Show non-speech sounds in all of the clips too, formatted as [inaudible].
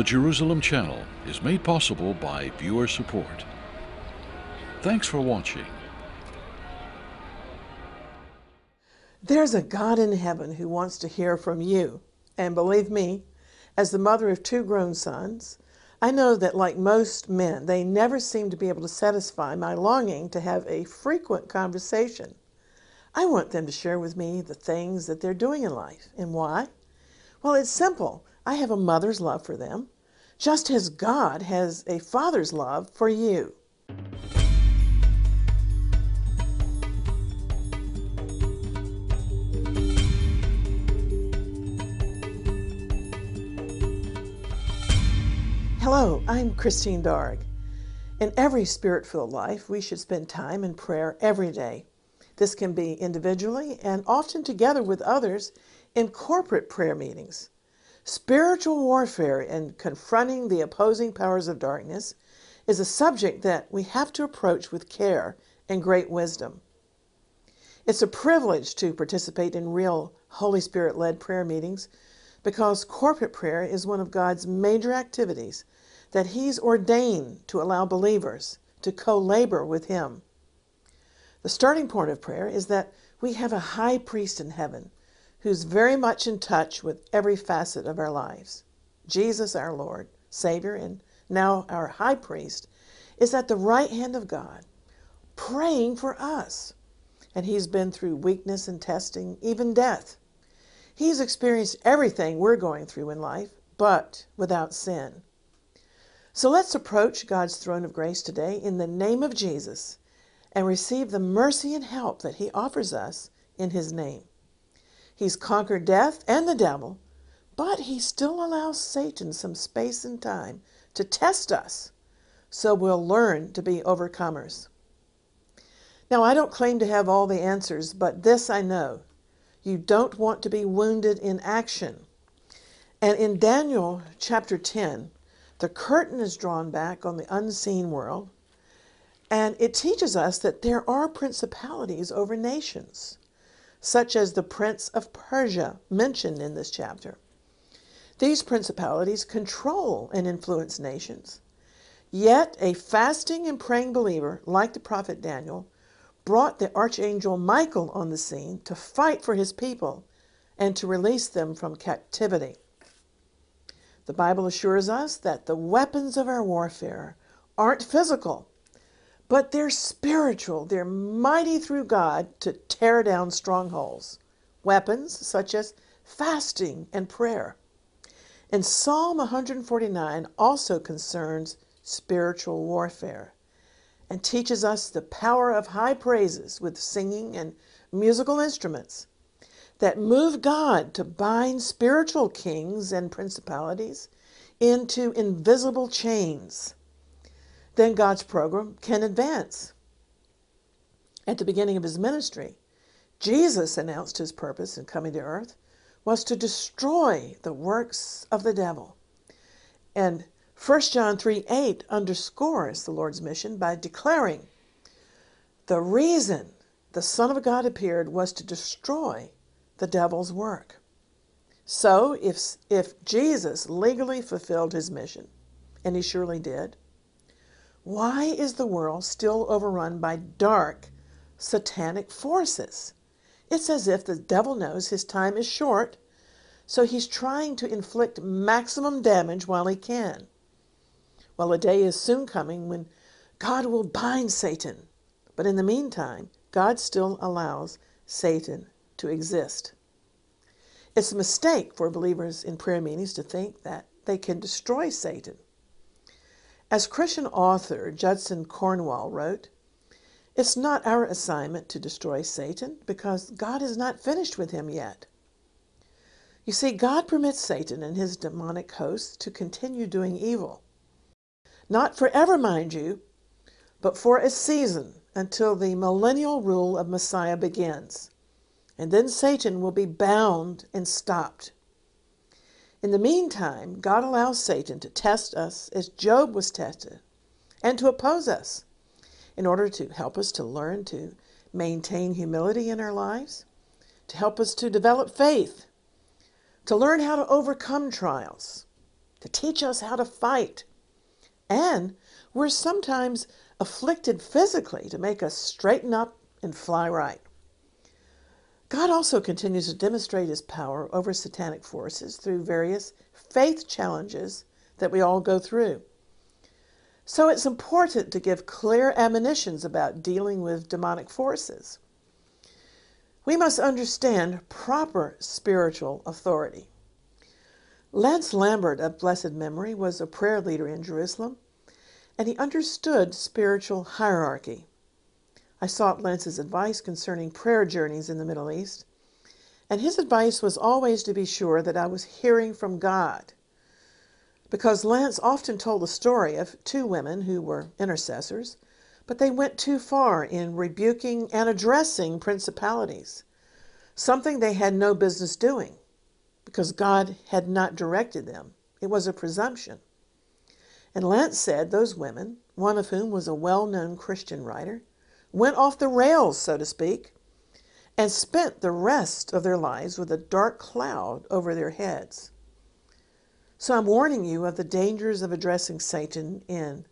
The Jerusalem Channel is made possible by viewer support. Thanks for watching. There's a God in heaven who wants to hear from you. And believe me, as the mother of two grown sons, I know that, like most men, they never seem to be able to satisfy my longing to have a frequent conversation. I want them to share with me the things that they're doing in life. And why? Well, it's simple. I have a mother's love for them, just as God has a father's love for you. Hello, I'm Christine Darg. In every spirit filled life, we should spend time in prayer every day. This can be individually and often together with others in corporate prayer meetings. Spiritual warfare and confronting the opposing powers of darkness is a subject that we have to approach with care and great wisdom. It's a privilege to participate in real Holy Spirit led prayer meetings because corporate prayer is one of God's major activities that He's ordained to allow believers to co labor with Him. The starting point of prayer is that we have a high priest in heaven who's very much in touch with every facet of our lives. Jesus, our Lord, Savior, and now our high priest, is at the right hand of God, praying for us. And he's been through weakness and testing, even death. He's experienced everything we're going through in life, but without sin. So let's approach God's throne of grace today in the name of Jesus and receive the mercy and help that he offers us in his name. He's conquered death and the devil, but he still allows Satan some space and time to test us so we'll learn to be overcomers. Now, I don't claim to have all the answers, but this I know. You don't want to be wounded in action. And in Daniel chapter 10, the curtain is drawn back on the unseen world, and it teaches us that there are principalities over nations such as the prince of Persia mentioned in this chapter. These principalities control and influence nations. Yet a fasting and praying believer, like the prophet Daniel, brought the archangel Michael on the scene to fight for his people and to release them from captivity. The Bible assures us that the weapons of our warfare aren't physical, but they're spiritual. They're mighty through God to tear down strongholds. Weapons such as fasting and prayer. And Psalm 149 also concerns spiritual warfare and teaches us the power of high praises with singing and musical instruments that move God to bind spiritual kings and principalities into invisible chains then God's program can advance. At the beginning of his ministry, Jesus announced his purpose in coming to earth was to destroy the works of the devil. And 1 John 3 8 underscores the Lord's mission by declaring the reason the Son of God appeared was to destroy the devil's work. So, if, if Jesus legally fulfilled his mission, and he surely did, why is the world still overrun by dark, satanic forces? It's as if the devil knows his time is short, so he's trying to inflict maximum damage while he can. Well, a day is soon coming when God will bind Satan, but in the meantime, God still allows Satan to exist. It's a mistake for believers in prayer meetings to think that they can destroy Satan. As Christian author Judson Cornwall wrote, it's not our assignment to destroy Satan because God is not finished with him yet. You see, God permits Satan and his demonic hosts to continue doing evil. Not forever, mind you, but for a season until the millennial rule of Messiah begins. And then Satan will be bound and stopped. In the meantime, God allows Satan to test us as Job was tested and to oppose us in order to help us to learn to maintain humility in our lives, to help us to develop faith, to learn how to overcome trials, to teach us how to fight. And we're sometimes afflicted physically to make us straighten up and fly right. God also continues to demonstrate his power over satanic forces through various faith challenges that we all go through. So it's important to give clear admonitions about dealing with demonic forces. We must understand proper spiritual authority. Lance Lambert of blessed memory was a prayer leader in Jerusalem, and he understood spiritual hierarchy. I sought Lance's advice concerning prayer journeys in the Middle East, and his advice was always to be sure that I was hearing from God. Because Lance often told the story of two women who were intercessors, but they went too far in rebuking and addressing principalities, something they had no business doing because God had not directed them. It was a presumption. And Lance said those women, one of whom was a well known Christian writer, went off the rails, so to speak, and spent the rest of their lives with a dark cloud over their heads. So I'm warning you of the dangers of addressing Satan in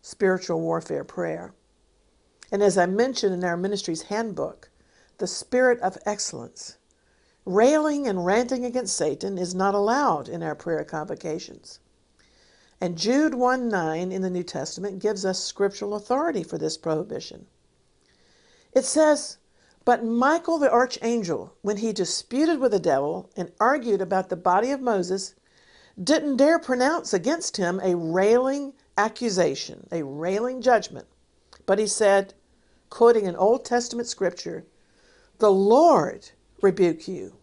spiritual warfare prayer. And as I mentioned in our ministry's handbook, the spirit of excellence, railing and ranting against Satan is not allowed in our prayer convocations. And Jude 1 9 in the New Testament gives us scriptural authority for this prohibition. It says, But Michael the archangel, when he disputed with the devil and argued about the body of Moses, didn't dare pronounce against him a railing accusation, a railing judgment. But he said, quoting an Old Testament scripture, The Lord rebuke you.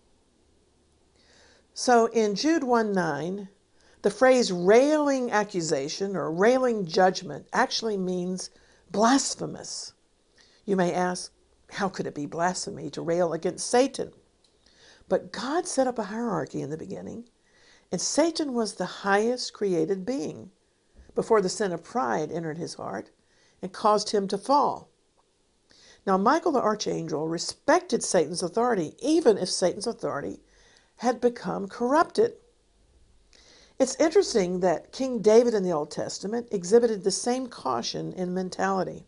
So in Jude 1 9, the phrase railing accusation or railing judgment actually means blasphemous. You may ask, how could it be blasphemy to rail against Satan? But God set up a hierarchy in the beginning, and Satan was the highest created being before the sin of pride entered his heart and caused him to fall. Now, Michael the archangel respected Satan's authority, even if Satan's authority had become corrupted. It's interesting that King David in the Old Testament exhibited the same caution in mentality.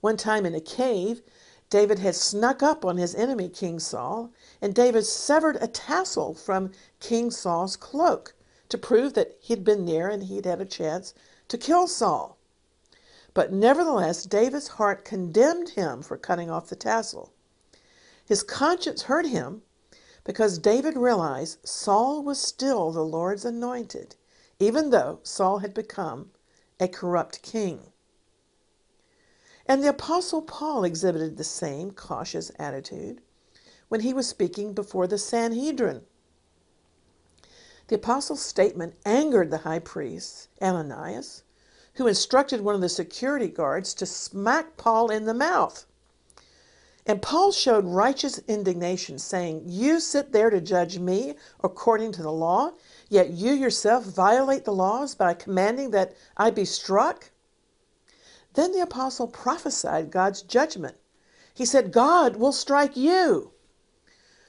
One time in a cave, David had snuck up on his enemy, King Saul, and David severed a tassel from King Saul's cloak to prove that he'd been near and he'd had a chance to kill Saul. But nevertheless, David's heart condemned him for cutting off the tassel. His conscience hurt him because David realized Saul was still the Lord's anointed, even though Saul had become a corrupt king. And the Apostle Paul exhibited the same cautious attitude when he was speaking before the Sanhedrin. The apostle's statement angered the high priest, Ananias, who instructed one of the security guards to smack Paul in the mouth. And Paul showed righteous indignation, saying, You sit there to judge me according to the law, yet you yourself violate the laws by commanding that I be struck? Then the apostle prophesied God's judgment. He said, God will strike you.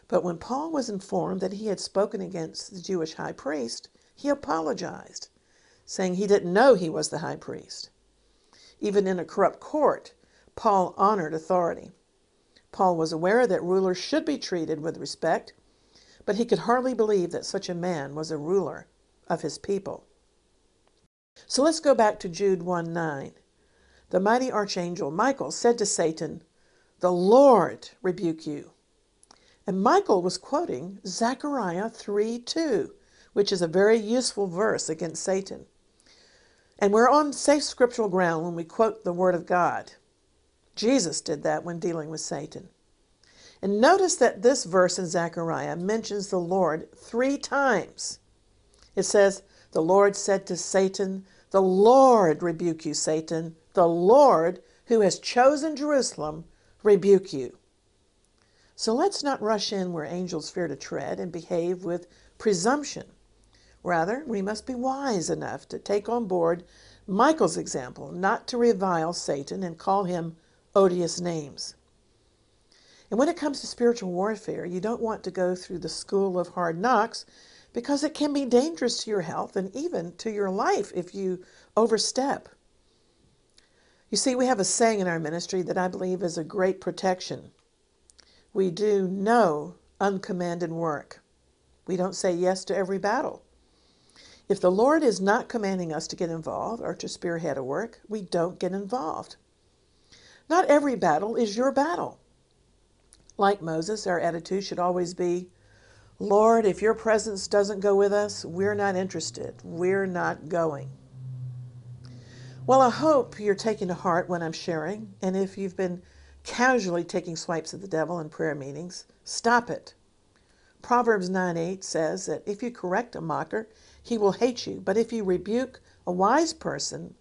But when Paul was informed that he had spoken against the Jewish high priest, he apologized, saying he didn't know he was the high priest. Even in a corrupt court, Paul honored authority. Paul was aware that rulers should be treated with respect, but he could hardly believe that such a man was a ruler of his people. So let's go back to Jude 1 9 the mighty archangel Michael said to Satan, The Lord rebuke you. And Michael was quoting Zechariah 3 2, which is a very useful verse against Satan. And we're on safe scriptural ground when we quote the Word of God. Jesus did that when dealing with Satan. And notice that this verse in Zechariah mentions the Lord three times. It says, The Lord said to Satan, The Lord rebuke you, Satan the Lord who has chosen Jerusalem rebuke you. So let's not rush in where angels fear to tread and behave with presumption. Rather, we must be wise enough to take on board Michael's example, not to revile Satan and call him odious names. And when it comes to spiritual warfare, you don't want to go through the school of hard knocks because it can be dangerous to your health and even to your life if you overstep. You see, we have a saying in our ministry that I believe is a great protection. We do no uncommanded work. We don't say yes to every battle. If the Lord is not commanding us to get involved or to spearhead a work, we don't get involved. Not every battle is your battle. Like Moses, our attitude should always be Lord, if your presence doesn't go with us, we're not interested. We're not going. Well, I hope you're taking to heart what I'm sharing, and if you've been casually taking swipes at the devil in prayer meetings, stop it. Proverbs 9 8 says that if you correct a mocker, he will hate you, but if you rebuke a wise person,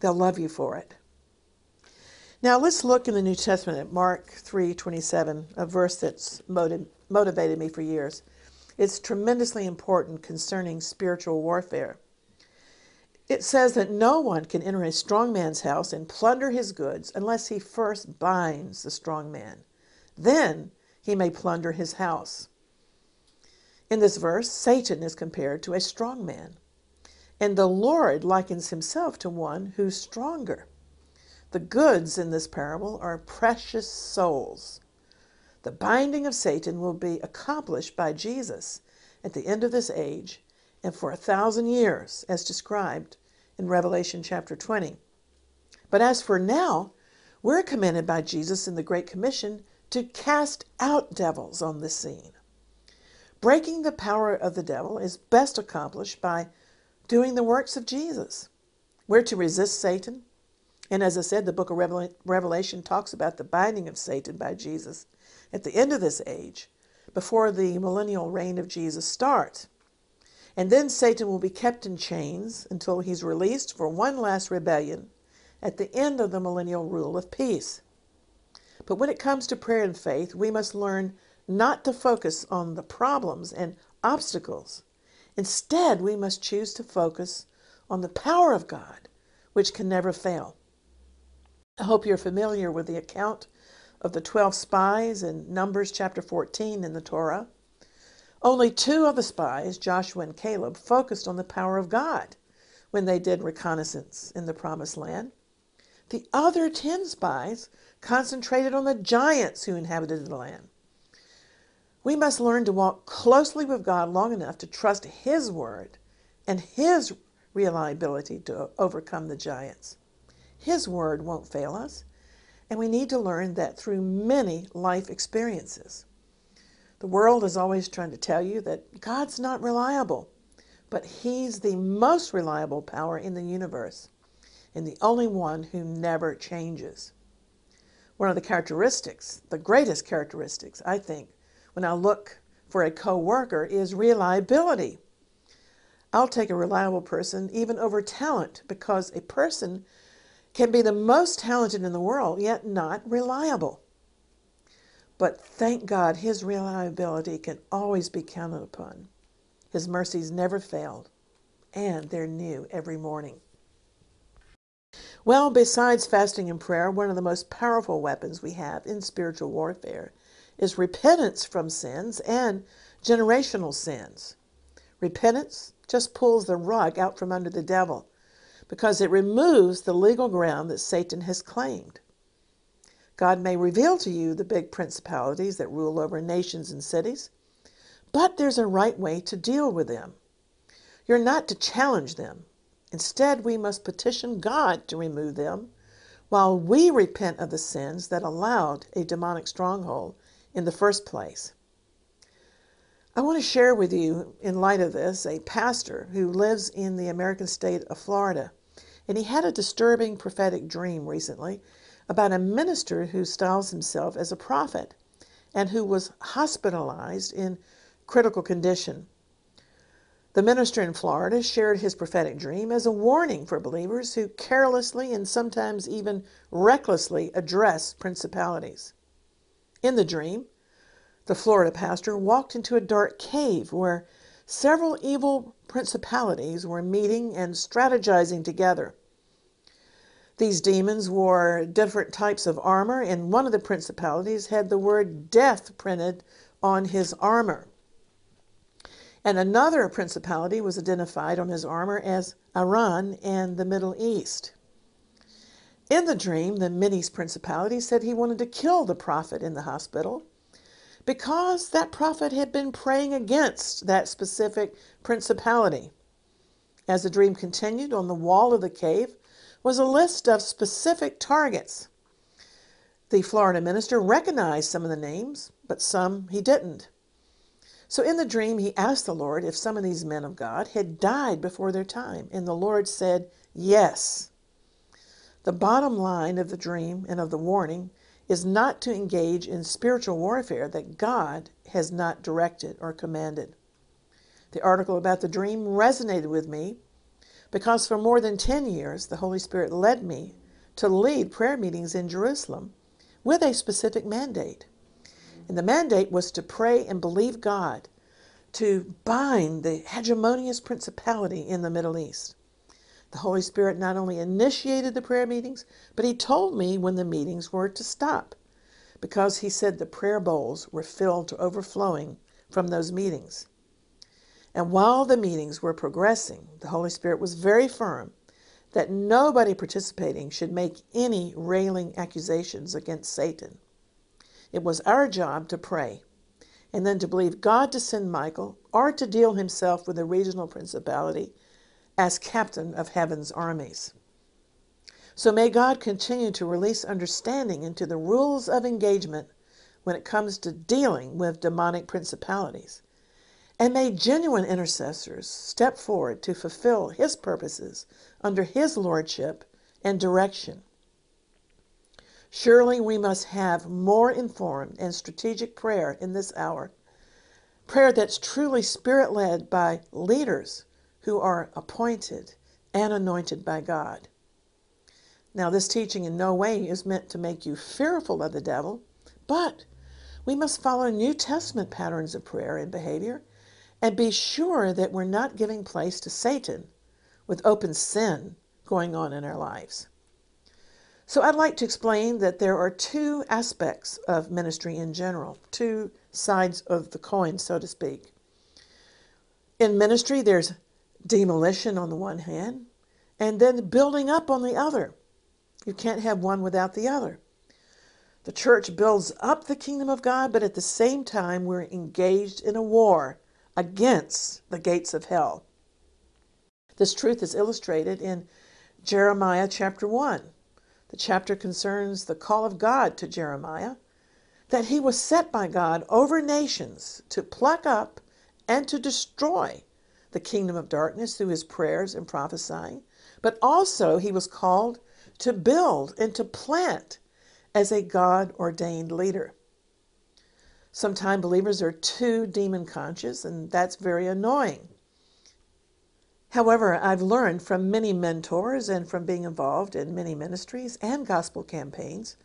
they'll love you for it. Now let's look in the New Testament at Mark 3:27, a verse that's motiv- motivated me for years. It's tremendously important concerning spiritual warfare. It says that no one can enter a strong man's house and plunder his goods unless he first binds the strong man. Then he may plunder his house. In this verse, Satan is compared to a strong man, and the Lord likens himself to one who's stronger. The goods in this parable are precious souls. The binding of Satan will be accomplished by Jesus at the end of this age and for a thousand years, as described in Revelation chapter 20. But as for now, we're commanded by Jesus in the Great Commission to cast out devils on the scene. Breaking the power of the devil is best accomplished by doing the works of Jesus. We're to resist Satan. And as I said, the book of Revelation talks about the binding of Satan by Jesus at the end of this age, before the millennial reign of Jesus starts. And then Satan will be kept in chains until he's released for one last rebellion at the end of the millennial rule of peace. But when it comes to prayer and faith, we must learn not to focus on the problems and obstacles. Instead, we must choose to focus on the power of God, which can never fail. I hope you're familiar with the account of the 12 spies in Numbers chapter 14 in the Torah. Only two of the spies, Joshua and Caleb, focused on the power of God when they did reconnaissance in the promised land. The other 10 spies concentrated on the giants who inhabited the land. We must learn to walk closely with God long enough to trust His word and His reliability to overcome the giants. His word won't fail us, and we need to learn that through many life experiences. The world is always trying to tell you that God's not reliable, but He's the most reliable power in the universe and the only one who never changes. One of the characteristics, the greatest characteristics, I think, when I look for a co-worker is reliability. I'll take a reliable person even over talent because a person can be the most talented in the world yet not reliable. But thank God his reliability can always be counted upon. His mercies never failed, and they're new every morning. Well, besides fasting and prayer, one of the most powerful weapons we have in spiritual warfare is repentance from sins and generational sins. Repentance just pulls the rug out from under the devil because it removes the legal ground that Satan has claimed. God may reveal to you the big principalities that rule over nations and cities, but there's a right way to deal with them. You're not to challenge them. Instead, we must petition God to remove them while we repent of the sins that allowed a demonic stronghold in the first place. I want to share with you, in light of this, a pastor who lives in the American state of Florida. And he had a disturbing prophetic dream recently about a minister who styles himself as a prophet and who was hospitalized in critical condition. The minister in Florida shared his prophetic dream as a warning for believers who carelessly and sometimes even recklessly address principalities. In the dream, the Florida pastor walked into a dark cave where several evil principalities were meeting and strategizing together. These demons wore different types of armor, and one of the principalities had the word death printed on his armor. And another principality was identified on his armor as Iran and the Middle East. In the dream, the Medes principality said he wanted to kill the prophet in the hospital because that prophet had been praying against that specific principality. As the dream continued, on the wall of the cave was a list of specific targets. The Florida minister recognized some of the names, but some he didn't. So in the dream, he asked the Lord if some of these men of God had died before their time, and the Lord said, Yes. The bottom line of the dream and of the warning is not to engage in spiritual warfare that God has not directed or commanded. The article about the dream resonated with me because for more than 10 years the Holy Spirit led me to lead prayer meetings in Jerusalem with a specific mandate. And the mandate was to pray and believe God to bind the hegemonious principality in the Middle East. The Holy Spirit not only initiated the prayer meetings, but He told me when the meetings were to stop because He said the prayer bowls were filled to overflowing from those meetings. And while the meetings were progressing, the Holy Spirit was very firm that nobody participating should make any railing accusations against Satan. It was our job to pray and then to believe God to send Michael or to deal himself with the regional principality as captain of heaven's armies. So may God continue to release understanding into the rules of engagement when it comes to dealing with demonic principalities. And may genuine intercessors step forward to fulfill His purposes under His lordship and direction. Surely we must have more informed and strategic prayer in this hour. Prayer that's truly spirit led by leaders who are appointed and anointed by God. Now, this teaching in no way is meant to make you fearful of the devil, but we must follow New Testament patterns of prayer and behavior and be sure that we're not giving place to Satan with open sin going on in our lives. So, I'd like to explain that there are two aspects of ministry in general, two sides of the coin, so to speak. In ministry, there's demolition on the one hand, and then building up on the other. You can't have one without the other. The church builds up the kingdom of God, but at the same time, we're engaged in a war against the gates of hell. This truth is illustrated in Jeremiah chapter 1. The chapter concerns the call of God to Jeremiah, that he was set by God over nations to pluck up and to destroy the kingdom of darkness through his prayers and prophesying, but also he was called to build and to plant as a God ordained leader. Sometimes believers are too demon conscious, and that's very annoying. However, I've learned from many mentors and from being involved in many ministries and gospel campaigns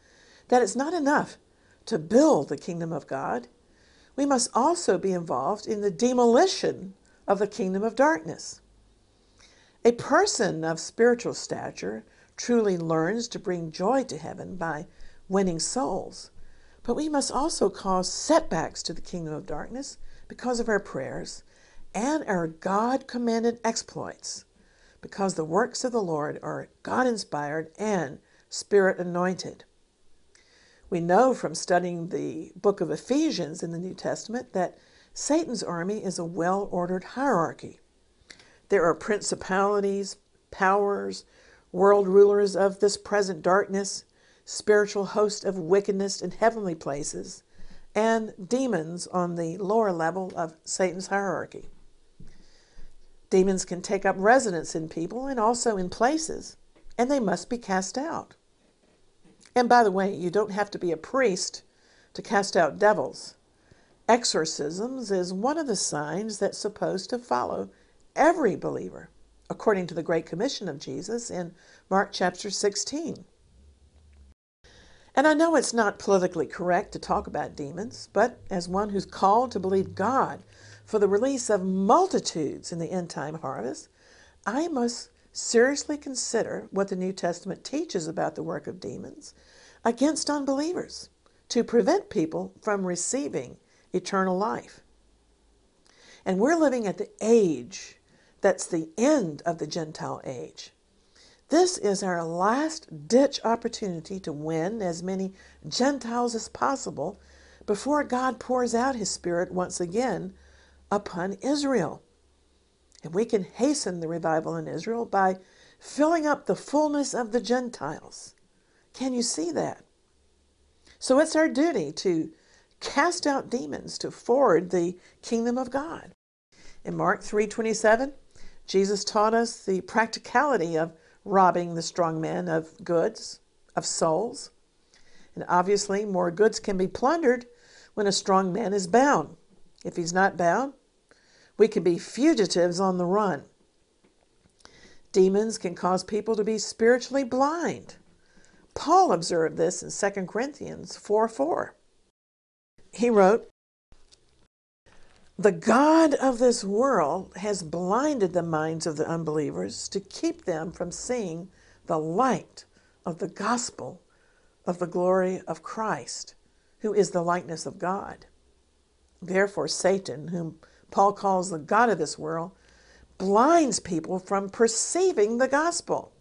that it's not enough to build the kingdom of God. We must also be involved in the demolition of the kingdom of darkness. A person of spiritual stature truly learns to bring joy to heaven by winning souls. But we must also cause setbacks to the kingdom of darkness because of our prayers and our God commanded exploits, because the works of the Lord are God inspired and spirit anointed. We know from studying the book of Ephesians in the New Testament that Satan's army is a well ordered hierarchy. There are principalities, powers, world rulers of this present darkness, spiritual hosts of wickedness in heavenly places, and demons on the lower level of Satan's hierarchy. Demons can take up residence in people and also in places, and they must be cast out. And by the way, you don't have to be a priest to cast out devils exorcisms is one of the signs that's supposed to follow every believer, according to the Great Commission of Jesus in Mark chapter 16. And I know it's not politically correct to talk about demons, but as one who's called to believe God for the release of multitudes in the end time harvest, I must seriously consider what the New Testament teaches about the work of demons against unbelievers to prevent people from receiving eternal life. And we're living at the age that's the end of the Gentile age. This is our last ditch opportunity to win as many Gentiles as possible before God pours out his Spirit once again upon Israel. And we can hasten the revival in Israel by filling up the fullness of the Gentiles. Can you see that? So it's our duty to cast out demons to forward the kingdom of God. In Mark 3:27, Jesus taught us the practicality of robbing the strong man of goods, of souls. And obviously, more goods can be plundered when a strong man is bound. If he's not bound, we can be fugitives on the run. Demons can cause people to be spiritually blind. Paul observed this in 2 Corinthians 4 4. He wrote, The God of this world has blinded the minds of the unbelievers to keep them from seeing the light of the gospel of the glory of Christ, who is the likeness of God. Therefore, Satan, whom Paul calls the God of this world, blinds people from perceiving the gospel.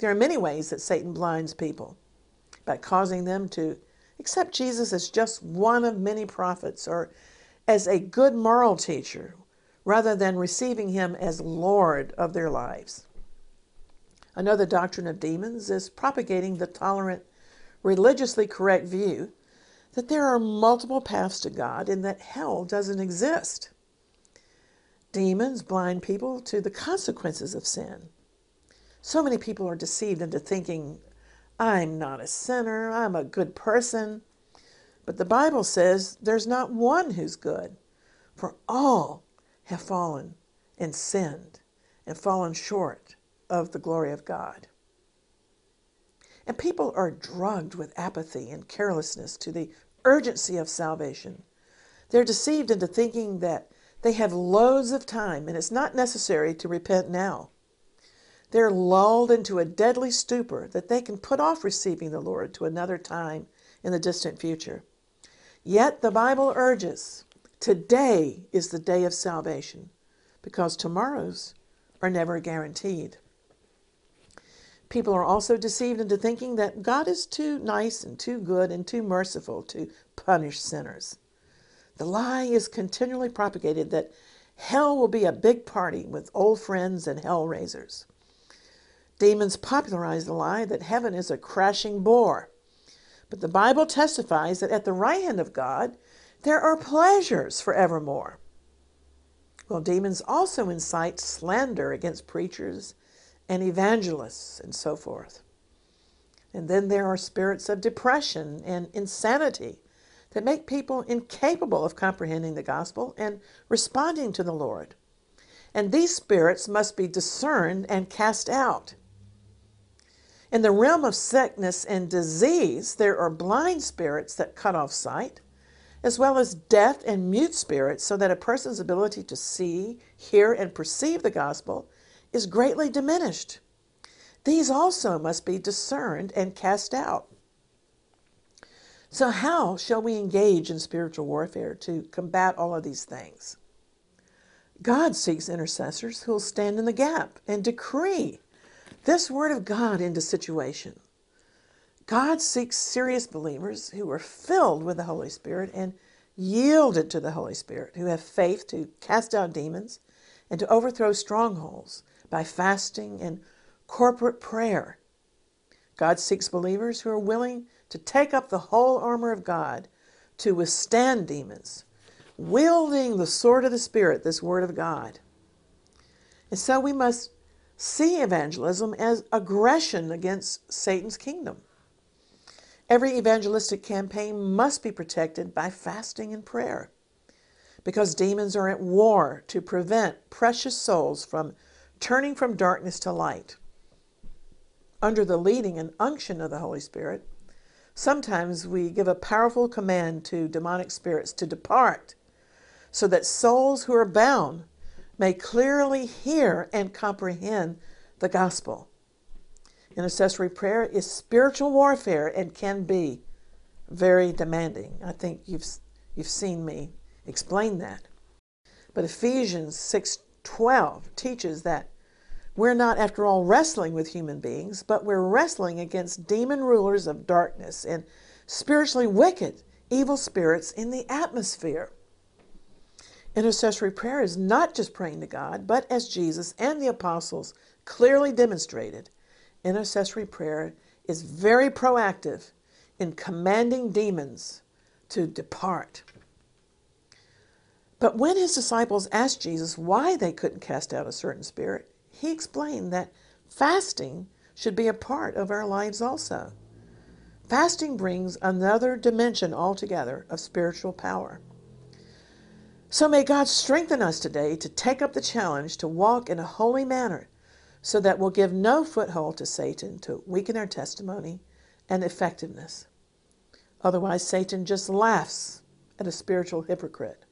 There are many ways that Satan blinds people by causing them to accept Jesus as just one of many prophets or as a good moral teacher rather than receiving him as Lord of their lives. Another doctrine of demons is propagating the tolerant, religiously correct view that there are multiple paths to God and that hell doesn't exist. Demons blind people to the consequences of sin. So many people are deceived into thinking, I'm not a sinner, I'm a good person. But the Bible says there's not one who's good, for all have fallen and sinned and fallen short of the glory of God. And people are drugged with apathy and carelessness to the urgency of salvation. They're deceived into thinking that they have loads of time and it's not necessary to repent now. They're lulled into a deadly stupor that they can put off receiving the Lord to another time in the distant future. Yet the Bible urges today is the day of salvation because tomorrows are never guaranteed. People are also deceived into thinking that God is too nice and too good and too merciful to punish sinners. The lie is continually propagated that hell will be a big party with old friends and hell raisers. Demons popularize the lie that heaven is a crashing bore. But the Bible testifies that at the right hand of God, there are pleasures forevermore. Well, demons also incite slander against preachers and evangelists and so forth. And then there are spirits of depression and insanity that make people incapable of comprehending the gospel and responding to the Lord. And these spirits must be discerned and cast out. In the realm of sickness and disease, there are blind spirits that cut off sight, as well as deaf and mute spirits, so that a person's ability to see, hear, and perceive the gospel is greatly diminished. These also must be discerned and cast out. So, how shall we engage in spiritual warfare to combat all of these things? God seeks intercessors who will stand in the gap and decree this word of God into situation. God seeks serious believers who are filled with the Holy Spirit and yielded to the Holy Spirit, who have faith to cast out demons and to overthrow strongholds by fasting and corporate prayer. God seeks believers who are willing to take up the whole armor of God to withstand demons, wielding the sword of the Spirit, this word of God. And so we must see evangelism as aggression against Satan's kingdom. Every evangelistic campaign must be protected by fasting and prayer because demons are at war to prevent precious souls from turning from darkness to light. Under the leading and unction of the Holy Spirit, sometimes we give a powerful command to demonic spirits to depart so that souls who are bound may clearly hear and comprehend the gospel. Intercessory prayer is spiritual warfare and can be very demanding. I think you've, you've seen me explain that. But Ephesians 6:12 teaches that we're not after all wrestling with human beings, but we're wrestling against demon rulers of darkness and spiritually wicked evil spirits in the atmosphere. Intercessory prayer is not just praying to God, but as Jesus and the apostles clearly demonstrated, intercessory prayer is very proactive in commanding demons to depart. But when his disciples asked Jesus why they couldn't cast out a certain spirit, he explained that fasting should be a part of our lives also. Fasting brings another dimension altogether of spiritual power. So may God strengthen us today to take up the challenge to walk in a holy manner so that we'll give no foothold to Satan to weaken our testimony and effectiveness. Otherwise, Satan just laughs at a spiritual hypocrite.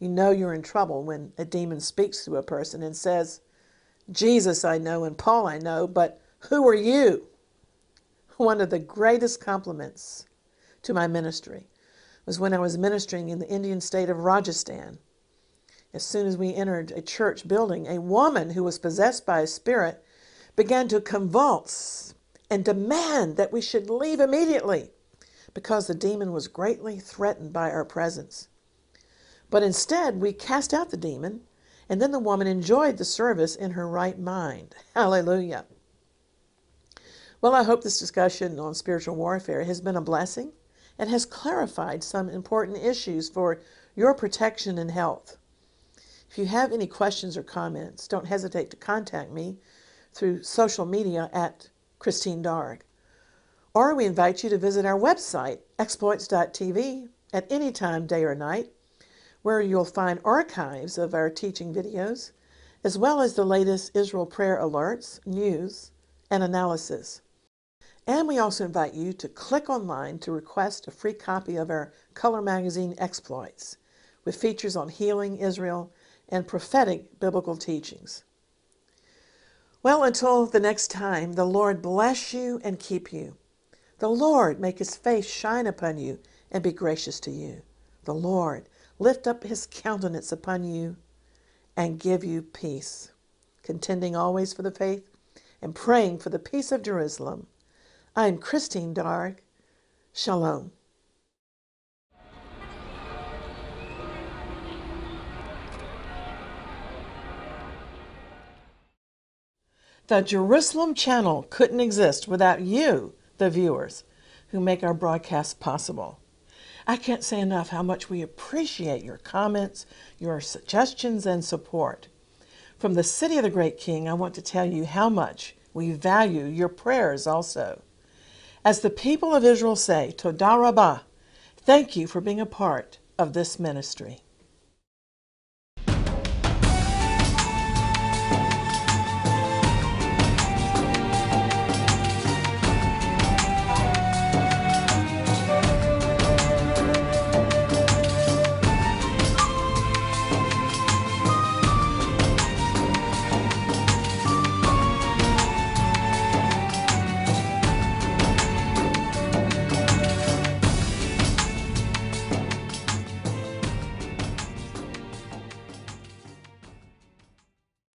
You know you're in trouble when a demon speaks to a person and says, Jesus I know and Paul I know, but who are you? One of the greatest compliments to my ministry was when I was ministering in the Indian state of Rajasthan. As soon as we entered a church building, a woman who was possessed by a spirit began to convulse and demand that we should leave immediately because the demon was greatly threatened by our presence. But instead, we cast out the demon, and then the woman enjoyed the service in her right mind. [laughs] Hallelujah. Well, I hope this discussion on spiritual warfare has been a blessing and has clarified some important issues for your protection and health. If you have any questions or comments, don't hesitate to contact me through social media at Christine Darg. Or we invite you to visit our website, exploits.tv, at any time, day or night, where you'll find archives of our teaching videos, as well as the latest Israel prayer alerts, news, and analysis. And we also invite you to click online to request a free copy of our color magazine Exploits with features on healing Israel and prophetic biblical teachings. Well, until the next time, the Lord bless you and keep you. The Lord make his face shine upon you and be gracious to you. The Lord lift up his countenance upon you and give you peace. Contending always for the faith and praying for the peace of Jerusalem I'm Christine Darg. Shalom. The Jerusalem channel couldn't exist without you, the viewers, who make our broadcast possible. I can't say enough how much we appreciate your comments, your suggestions, and support. From the City of the Great King, I want to tell you how much we value your prayers also. As the people of Israel say, Todah Rabbah, thank you for being a part of this ministry.